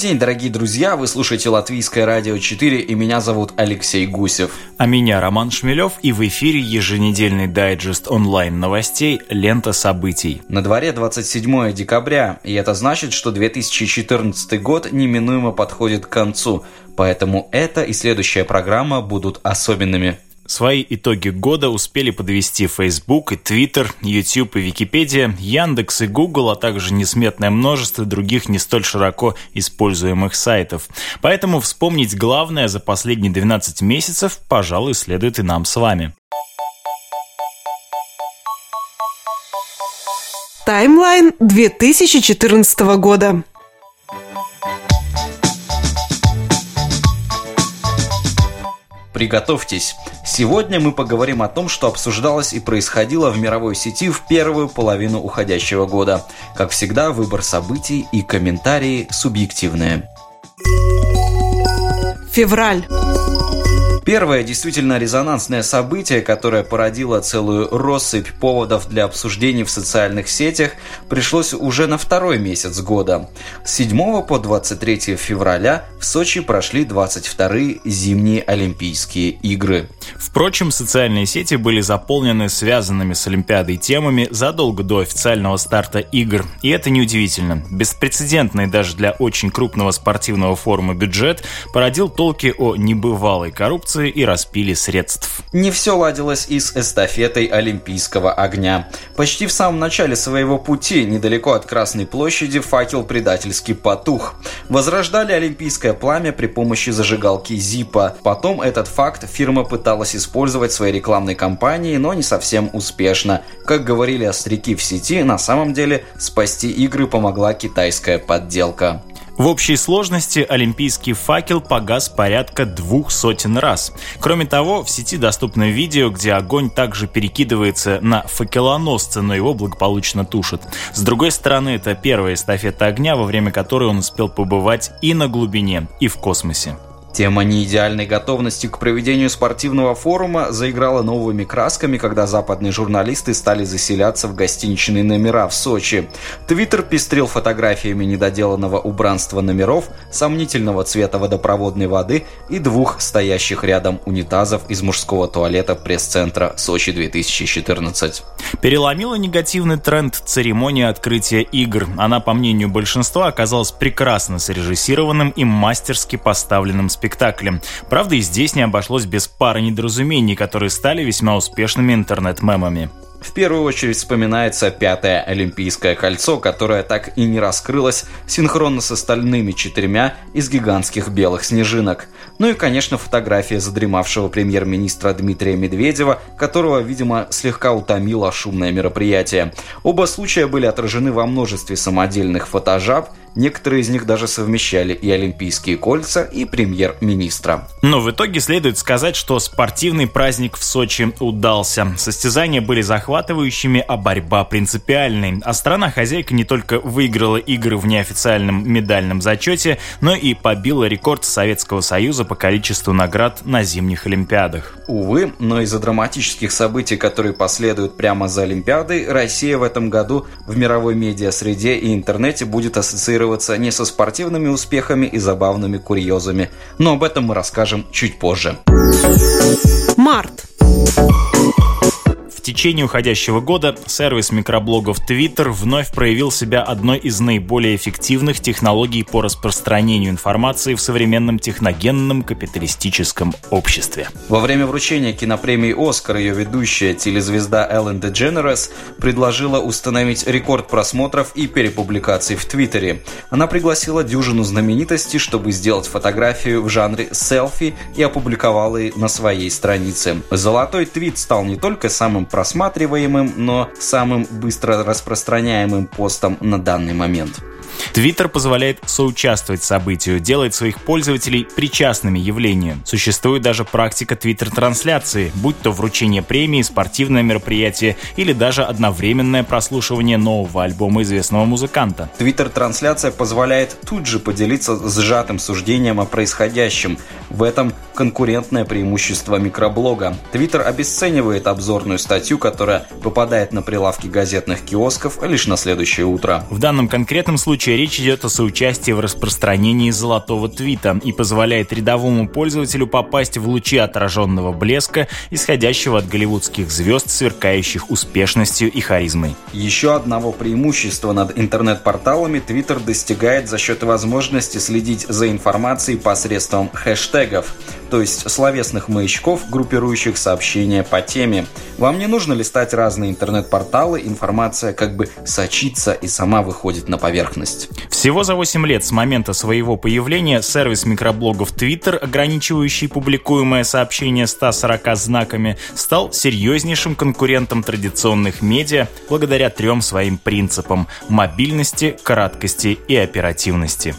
День, дорогие друзья! Вы слушаете Латвийское радио 4 и меня зовут Алексей Гусев. А меня Роман Шмелев и в эфире еженедельный дайджест онлайн новостей «Лента событий». На дворе 27 декабря, и это значит, что 2014 год неминуемо подходит к концу, поэтому эта и следующая программа будут особенными. Свои итоги года успели подвести Facebook и Twitter, YouTube и Википедия, Яндекс и Google, а также несметное множество других не столь широко используемых сайтов. Поэтому вспомнить главное за последние 12 месяцев, пожалуй, следует и нам с вами. Таймлайн 2014 года. Приготовьтесь. Сегодня мы поговорим о том, что обсуждалось и происходило в мировой сети в первую половину уходящего года. Как всегда, выбор событий и комментарии субъективные. Февраль. Первое действительно резонансное событие, которое породило целую россыпь поводов для обсуждений в социальных сетях, пришлось уже на второй месяц года. С 7 по 23 февраля в Сочи прошли 22-е зимние Олимпийские игры. Впрочем, социальные сети были заполнены связанными с Олимпиадой темами задолго до официального старта игр. И это неудивительно. Беспрецедентный даже для очень крупного спортивного форума бюджет породил толки о небывалой коррупции коррупции и распили средств. Не все ладилось и с эстафетой Олимпийского огня. Почти в самом начале своего пути, недалеко от Красной площади, факел предательски потух. Возрождали Олимпийское пламя при помощи зажигалки Зипа. Потом этот факт фирма пыталась использовать в своей рекламной кампании, но не совсем успешно. Как говорили остряки в сети, на самом деле спасти игры помогла китайская подделка. В общей сложности олимпийский факел погас порядка двух сотен раз. Кроме того, в сети доступно видео, где огонь также перекидывается на факелоносца, но его благополучно тушат. С другой стороны, это первая эстафета огня, во время которой он успел побывать и на глубине, и в космосе. Тема неидеальной готовности к проведению спортивного форума заиграла новыми красками, когда западные журналисты стали заселяться в гостиничные номера в Сочи. Твиттер пестрил фотографиями недоделанного убранства номеров, сомнительного цвета водопроводной воды и двух стоящих рядом унитазов из мужского туалета пресс-центра Сочи 2014. Переломила негативный тренд церемония открытия игр. Она, по мнению большинства, оказалась прекрасно срежиссированным и мастерски поставленным спектаклем спектакле. Правда, и здесь не обошлось без пары недоразумений, которые стали весьма успешными интернет-мемами. В первую очередь вспоминается пятое Олимпийское кольцо, которое так и не раскрылось синхронно с остальными четырьмя из гигантских белых снежинок. Ну и, конечно, фотография задремавшего премьер-министра Дмитрия Медведева, которого, видимо, слегка утомило шумное мероприятие. Оба случая были отражены во множестве самодельных фотожаб, Некоторые из них даже совмещали и Олимпийские кольца, и премьер-министра. Но в итоге следует сказать, что спортивный праздник в Сочи удался. Состязания были захватывающими, а борьба принципиальной. А страна-хозяйка не только выиграла игры в неофициальном медальном зачете, но и побила рекорд Советского Союза по количеству наград на зимних Олимпиадах. Увы, но из-за драматических событий, которые последуют прямо за Олимпиадой, Россия в этом году в мировой медиа-среде и интернете будет ассоциироваться ассоциироваться не со спортивными успехами и забавными курьезами. Но об этом мы расскажем чуть позже. Март. В течение уходящего года сервис микроблогов Twitter вновь проявил себя одной из наиболее эффективных технологий по распространению информации в современном техногенном капиталистическом обществе. Во время вручения кинопремии «Оскар» ее ведущая телезвезда Эллен Дедженерес предложила установить рекорд просмотров и перепубликаций в Твиттере. Она пригласила дюжину знаменитостей, чтобы сделать фотографию в жанре селфи и опубликовала ее на своей странице. Золотой твит стал не только самым просматриваемым, но самым быстро распространяемым постом на данный момент. Твиттер позволяет соучаствовать событию, делает своих пользователей причастными явлению. Существует даже практика твиттер-трансляции, будь то вручение премии, спортивное мероприятие или даже одновременное прослушивание нового альбома известного музыканта. Твиттер-трансляция позволяет тут же поделиться сжатым суждением о происходящем. В этом конкурентное преимущество микроблога. Твиттер обесценивает обзорную статью, которая попадает на прилавки газетных киосков лишь на следующее утро. В данном конкретном случае речь идет о соучастии в распространении золотого твита и позволяет рядовому пользователю попасть в лучи отраженного блеска, исходящего от голливудских звезд, сверкающих успешностью и харизмой. Еще одного преимущества над интернет-порталами Твиттер достигает за счет возможности следить за информацией посредством хэштегов то есть словесных маячков, группирующих сообщения по теме. Вам не нужно листать разные интернет-порталы, информация как бы сочится и сама выходит на поверхность. Всего за 8 лет с момента своего появления сервис микроблогов Twitter, ограничивающий публикуемое сообщение 140 знаками, стал серьезнейшим конкурентом традиционных медиа благодаря трем своим принципам – мобильности, краткости и оперативности.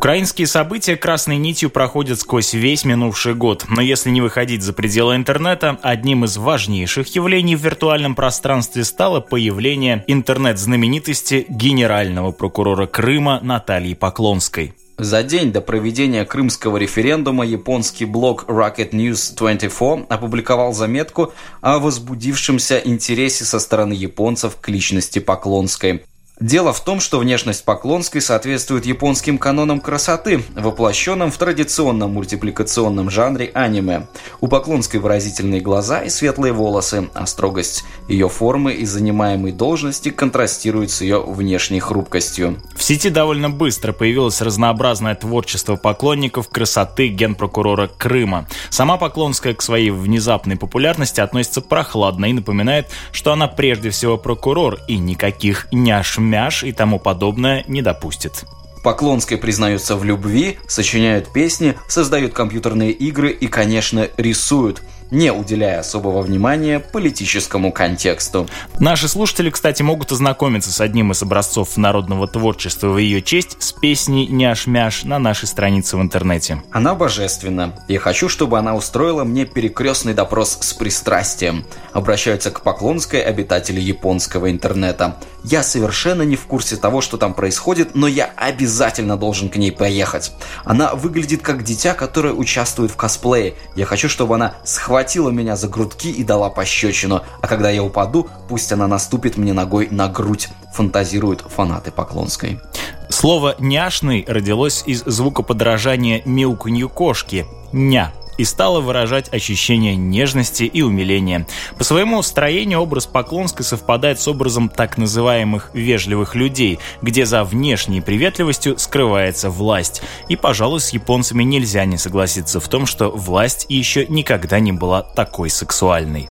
Украинские события красной нитью проходят сквозь весь минувший год, но если не выходить за пределы интернета, одним из важнейших явлений в виртуальном пространстве стало появление интернет-знаменитости генерального прокурора Крыма Натальи Поклонской. За день до проведения крымского референдума японский блог Rocket News 24 опубликовал заметку о возбудившемся интересе со стороны японцев к личности Поклонской. Дело в том, что внешность Поклонской соответствует японским канонам красоты, воплощенным в традиционном мультипликационном жанре аниме. У Поклонской выразительные глаза и светлые волосы, а строгость ее формы и занимаемой должности контрастирует с ее внешней хрупкостью. В сети довольно быстро появилось разнообразное творчество поклонников красоты генпрокурора Крыма. Сама Поклонская к своей внезапной популярности относится прохладно и напоминает, что она прежде всего прокурор и никаких няш мяш и тому подобное не допустит. Поклонской признаются в любви, сочиняют песни, создают компьютерные игры и, конечно, рисуют – не уделяя особого внимания политическому контексту. Наши слушатели, кстати, могут ознакомиться с одним из образцов народного творчества в ее честь с песней «Няш-мяш» на нашей странице в интернете. Она божественна. Я хочу, чтобы она устроила мне перекрестный допрос с пристрастием. Обращаются к Поклонской обитатели японского интернета. Я совершенно не в курсе того, что там происходит, но я обязательно должен к ней поехать. Она выглядит как дитя, которое участвует в косплее. Я хочу, чтобы она схватила меня за грудки и дала пощечину, а когда я упаду, пусть она наступит мне ногой на грудь, фантазируют фанаты Поклонской. Слово «няшный» родилось из звукоподражания мяуканью кошки «ня», и стала выражать ощущение нежности и умиления. По своему строению образ Поклонской совпадает с образом так называемых «вежливых людей», где за внешней приветливостью скрывается власть. И, пожалуй, с японцами нельзя не согласиться в том, что власть еще никогда не была такой сексуальной.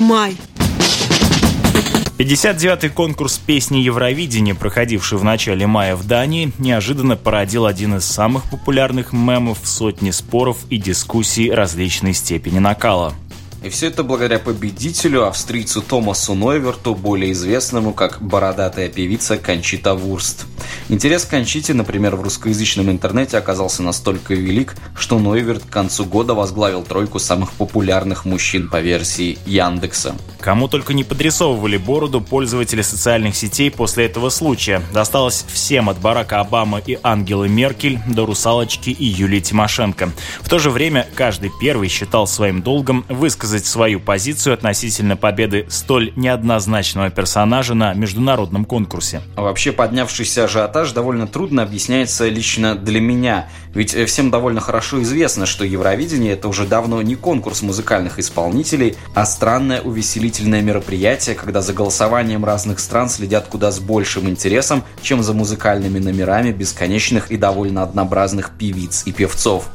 Май. 59-й конкурс песни Евровидения, проходивший в начале мая в Дании, неожиданно породил один из самых популярных мемов в сотни споров и дискуссий различной степени накала. И все это благодаря победителю, австрийцу Томасу Нойверту, более известному как бородатая певица Кончита Вурст. Интерес к Кончите, например, в русскоязычном интернете оказался настолько велик, что Нойверт к концу года возглавил тройку самых популярных мужчин по версии Яндекса. Кому только не подрисовывали бороду пользователи социальных сетей после этого случая. Досталось всем от Барака Обамы и Ангелы Меркель до Русалочки и Юлии Тимошенко. В то же время каждый первый считал своим долгом высказать свою позицию относительно победы столь неоднозначного персонажа на международном конкурсе. Вообще поднявшийся ажиотаж довольно трудно объясняется лично для меня, ведь всем довольно хорошо известно, что Евровидение это уже давно не конкурс музыкальных исполнителей, а странное увеселительное мероприятие, когда за голосованием разных стран следят куда с большим интересом, чем за музыкальными номерами бесконечных и довольно однообразных певиц и певцов.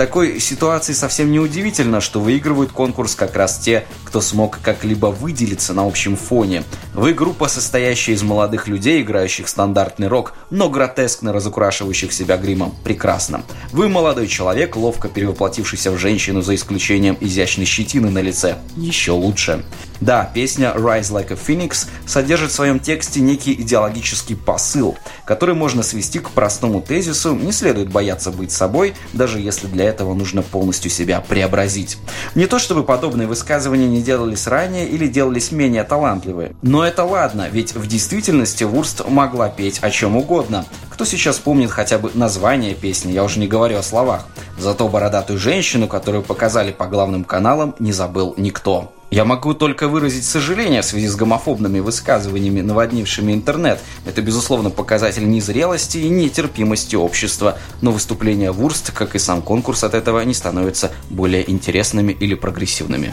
Такой ситуации совсем не удивительно, что выигрывают конкурс как раз те, кто смог как-либо выделиться на общем фоне. Вы группа, состоящая из молодых людей, играющих стандартный рок, но гротескно разукрашивающих себя гримом. Прекрасно. Вы молодой человек, ловко перевоплотившийся в женщину за исключением изящной щетины на лице. Еще лучше. Да, песня «Rise Like a Phoenix» содержит в своем тексте некий идеологический посыл, который можно свести к простому тезису «не следует бояться быть собой, даже если для этого нужно полностью себя преобразить». Не то чтобы подобные высказывания не делались ранее или делались менее талантливые, но это ладно, ведь в действительности Вурст могла петь о чем угодно. Кто сейчас помнит хотя бы название песни, я уже не говорю о словах. Зато бородатую женщину, которую показали по главным каналам, не забыл никто. Я могу только выразить сожаление в связи с гомофобными высказываниями, наводнившими интернет. Это, безусловно, показатель незрелости и нетерпимости общества. Но выступления Вурст, как и сам конкурс от этого, не становятся более интересными или прогрессивными.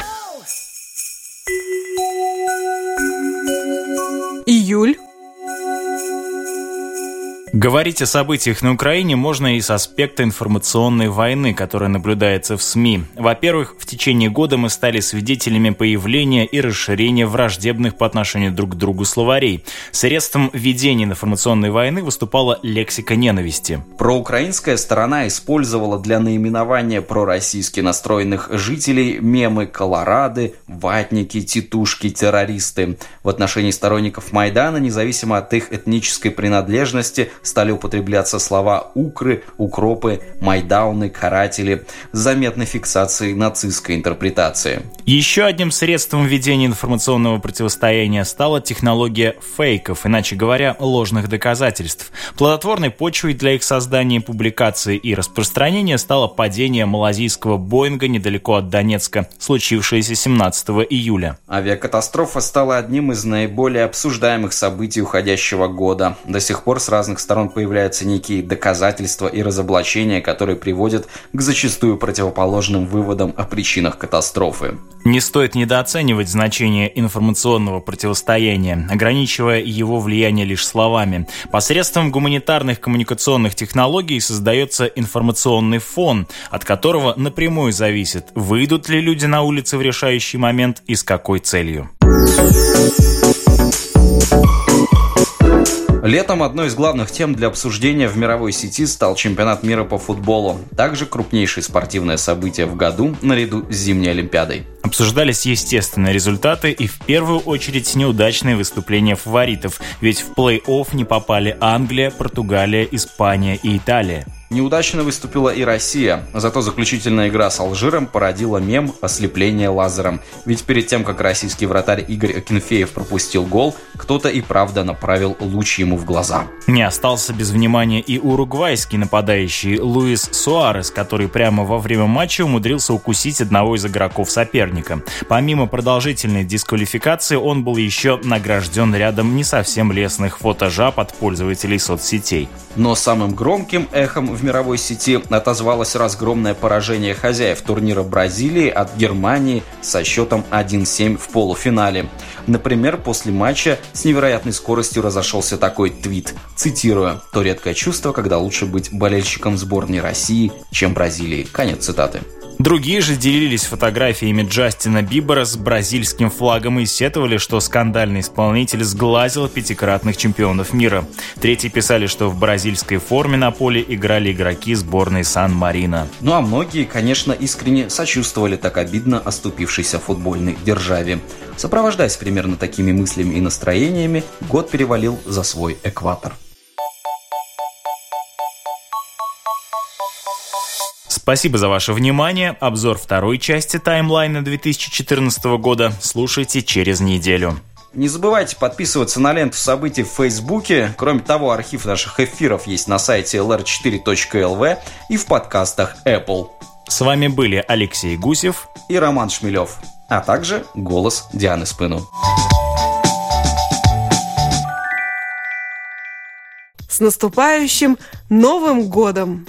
Июль Говорить о событиях на Украине можно и с аспекта информационной войны, которая наблюдается в СМИ. Во-первых, в течение года мы стали свидетелями появления и расширения враждебных по отношению друг к другу словарей. Средством ведения информационной войны выступала лексика ненависти. Проукраинская сторона использовала для наименования пророссийски настроенных жителей мемы «колорады», «ватники», «титушки», «террористы». В отношении сторонников Майдана, независимо от их этнической принадлежности, стали употребляться слова «укры», «укропы», «майдауны», «каратели» с заметной фиксацией нацистской интерпретации. Еще одним средством ведения информационного противостояния стала технология фейков, иначе говоря, ложных доказательств. Плодотворной почвой для их создания, публикации и распространения стало падение малазийского Боинга недалеко от Донецка, случившееся 17 июля. Авиакатастрофа стала одним из наиболее обсуждаемых событий уходящего года. До сих пор с разных сторон появляются некие доказательства и разоблачения, которые приводят к зачастую противоположным выводам о причинах катастрофы. Не стоит недооценивать значение информационного противостояния, ограничивая его влияние лишь словами. Посредством гуманитарных коммуникационных технологий создается информационный фон, от которого напрямую зависит, выйдут ли люди на улицы в решающий момент и с какой целью. Летом одной из главных тем для обсуждения в мировой сети стал чемпионат мира по футболу. Также крупнейшее спортивное событие в году наряду с зимней Олимпиадой. Обсуждались естественные результаты и в первую очередь неудачные выступления фаворитов, ведь в плей-офф не попали Англия, Португалия, Испания и Италия. Неудачно выступила и Россия, зато заключительная игра с Алжиром породила мем «Ослепление лазером». Ведь перед тем, как российский вратарь Игорь Акинфеев пропустил гол, кто-то и правда направил луч ему в глаза. Не остался без внимания и уругвайский нападающий Луис Суарес, который прямо во время матча умудрился укусить одного из игроков соперника. Помимо продолжительной дисквалификации, он был еще награжден рядом не совсем лестных фотожаб от пользователей соцсетей. Но самым громким эхом в мировой сети отозвалось разгромное поражение хозяев турнира Бразилии от Германии со счетом 1-7 в полуфинале. Например, после матча с невероятной скоростью разошелся такой твит, цитирую, «То редкое чувство, когда лучше быть болельщиком сборной России, чем Бразилии». Конец цитаты. Другие же делились фотографиями Джастина Бибера с бразильским флагом и сетовали, что скандальный исполнитель сглазил пятикратных чемпионов мира. Третьи писали, что в бразильской форме на поле играли игроки сборной Сан-Марино. Ну а многие, конечно, искренне сочувствовали так обидно оступившейся футбольной державе. Сопровождаясь примерно такими мыслями и настроениями, год перевалил за свой экватор. Спасибо за ваше внимание. Обзор второй части таймлайна 2014 года слушайте через неделю. Не забывайте подписываться на ленту событий в Фейсбуке. Кроме того, архив наших эфиров есть на сайте lr4.lv и в подкастах Apple. С вами были Алексей Гусев и Роман Шмелев, а также голос Дианы Спыну. С наступающим Новым годом!